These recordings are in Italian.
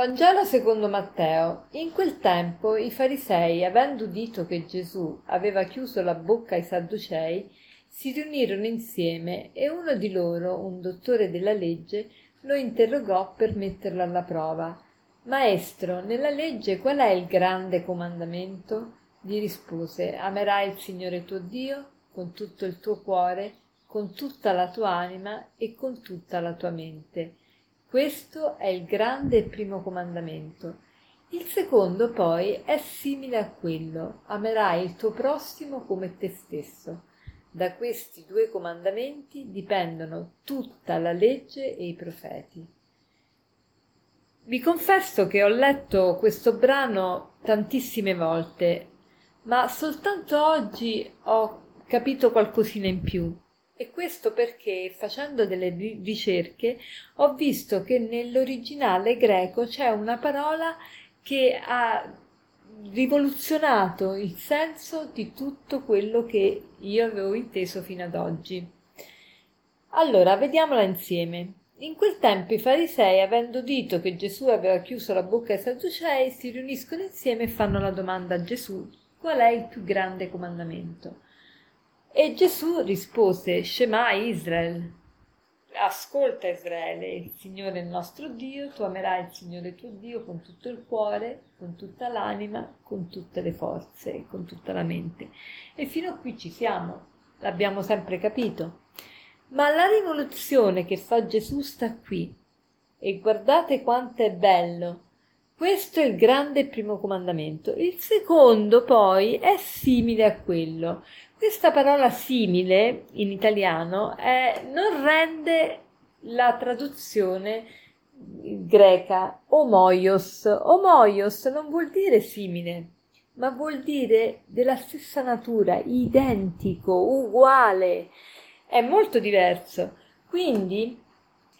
Vangelo secondo Matteo. In quel tempo i farisei, avendo udito che Gesù aveva chiuso la bocca ai sadducei, si riunirono insieme e uno di loro, un dottore della legge, lo interrogò per metterlo alla prova. Maestro, nella legge qual è il grande comandamento? Gli rispose, amerai il Signore tuo Dio con tutto il tuo cuore, con tutta la tua anima e con tutta la tua mente. Questo è il grande e primo comandamento. Il secondo poi è simile a quello, amerai il tuo prossimo come te stesso. Da questi due comandamenti dipendono tutta la legge e i profeti. Vi confesso che ho letto questo brano tantissime volte, ma soltanto oggi ho capito qualcosina in più. E questo perché, facendo delle ricerche, ho visto che nell'originale greco c'è una parola che ha rivoluzionato il senso di tutto quello che io avevo inteso fino ad oggi. Allora, vediamola insieme. In quel tempo i farisei, avendo udito che Gesù aveva chiuso la bocca ai sadducei, si riuniscono insieme e fanno la domanda a Gesù qual è il più grande comandamento. E Gesù rispose Shema Israel. Ascolta Israele, il Signore è il nostro Dio, tu amerai il Signore tuo Dio con tutto il cuore, con tutta l'anima, con tutte le forze, con tutta la mente. E fino a qui ci siamo, l'abbiamo sempre capito. Ma la rivoluzione che fa Gesù sta qui. E guardate quanto è bello. Questo è il grande primo comandamento. Il secondo poi è simile a quello. Questa parola simile in italiano è, non rende la traduzione greca omoios. Omoios non vuol dire simile, ma vuol dire della stessa natura, identico, uguale. È molto diverso. Quindi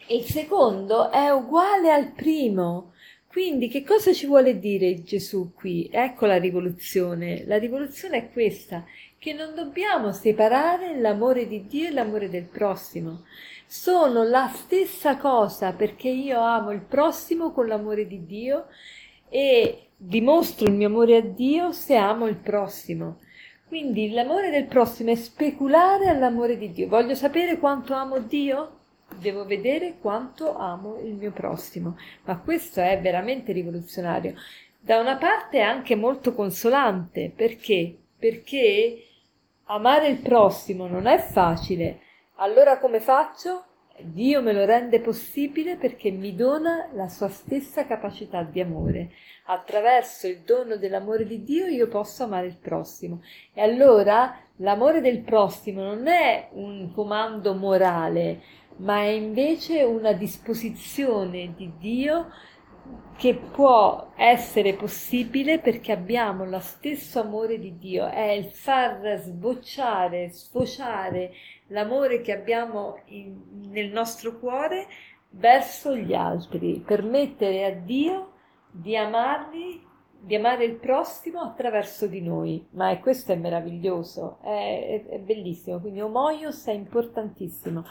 il secondo è uguale al primo. Quindi che cosa ci vuole dire Gesù qui? Ecco la rivoluzione. La rivoluzione è questa, che non dobbiamo separare l'amore di Dio e l'amore del prossimo. Sono la stessa cosa perché io amo il prossimo con l'amore di Dio e dimostro il mio amore a Dio se amo il prossimo. Quindi l'amore del prossimo è speculare all'amore di Dio. Voglio sapere quanto amo Dio? Devo vedere quanto amo il mio prossimo. Ma questo è veramente rivoluzionario. Da una parte è anche molto consolante, perché? Perché amare il prossimo non è facile. Allora come faccio? Dio me lo rende possibile perché mi dona la sua stessa capacità di amore. Attraverso il dono dell'amore di Dio io posso amare il prossimo. E allora l'amore del prossimo non è un comando morale, ma è invece una disposizione di Dio che può essere possibile perché abbiamo lo stesso amore di Dio, è il far sbocciare, sfociare l'amore che abbiamo in, nel nostro cuore verso gli altri, permettere a Dio di amarli, di amare il prossimo attraverso di noi. Ma è, questo è meraviglioso, è, è, è bellissimo, quindi omoios è importantissimo.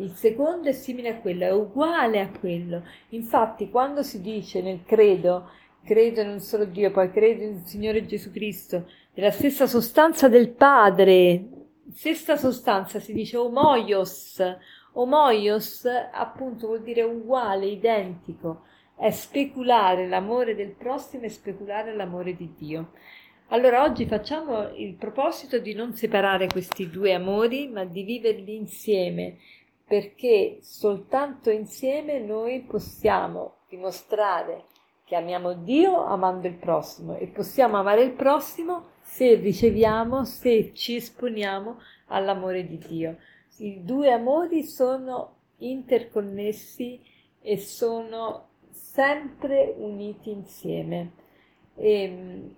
Il secondo è simile a quello, è uguale a quello. Infatti, quando si dice nel credo, credo in un solo Dio, poi credo in Signore Gesù Cristo, della stessa sostanza del Padre, stessa sostanza, si dice omoios. Omoios appunto vuol dire uguale, identico, è speculare l'amore del prossimo e speculare l'amore di Dio. Allora oggi facciamo il proposito di non separare questi due amori, ma di viverli insieme perché soltanto insieme noi possiamo dimostrare che amiamo Dio amando il prossimo e possiamo amare il prossimo se riceviamo, se ci esponiamo all'amore di Dio. I due amori sono interconnessi e sono sempre uniti insieme. E,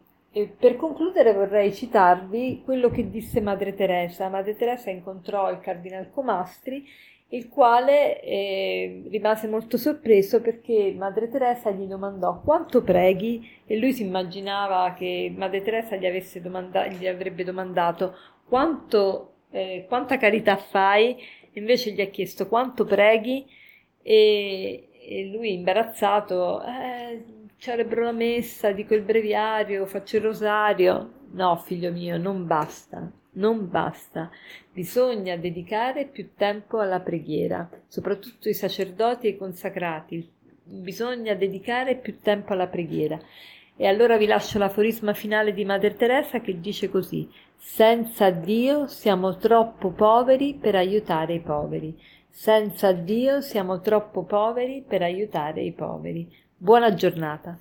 per concludere vorrei citarvi quello che disse Madre Teresa. Madre Teresa incontrò il Cardinal Comastri il quale eh, rimase molto sorpreso perché Madre Teresa gli domandò quanto preghi e lui si immaginava che Madre Teresa gli, domanda- gli avrebbe domandato quanto, eh, quanta carità fai, invece gli ha chiesto quanto preghi e, e lui imbarazzato, eh, celebro la messa, dico il breviario, faccio il rosario. No, figlio mio, non basta, non basta. Bisogna dedicare più tempo alla preghiera, soprattutto i sacerdoti e i consacrati. Bisogna dedicare più tempo alla preghiera. E allora vi lascio l'aforisma finale di Madre Teresa che dice così: Senza Dio siamo troppo poveri per aiutare i poveri. Senza Dio siamo troppo poveri per aiutare i poveri. Buona giornata.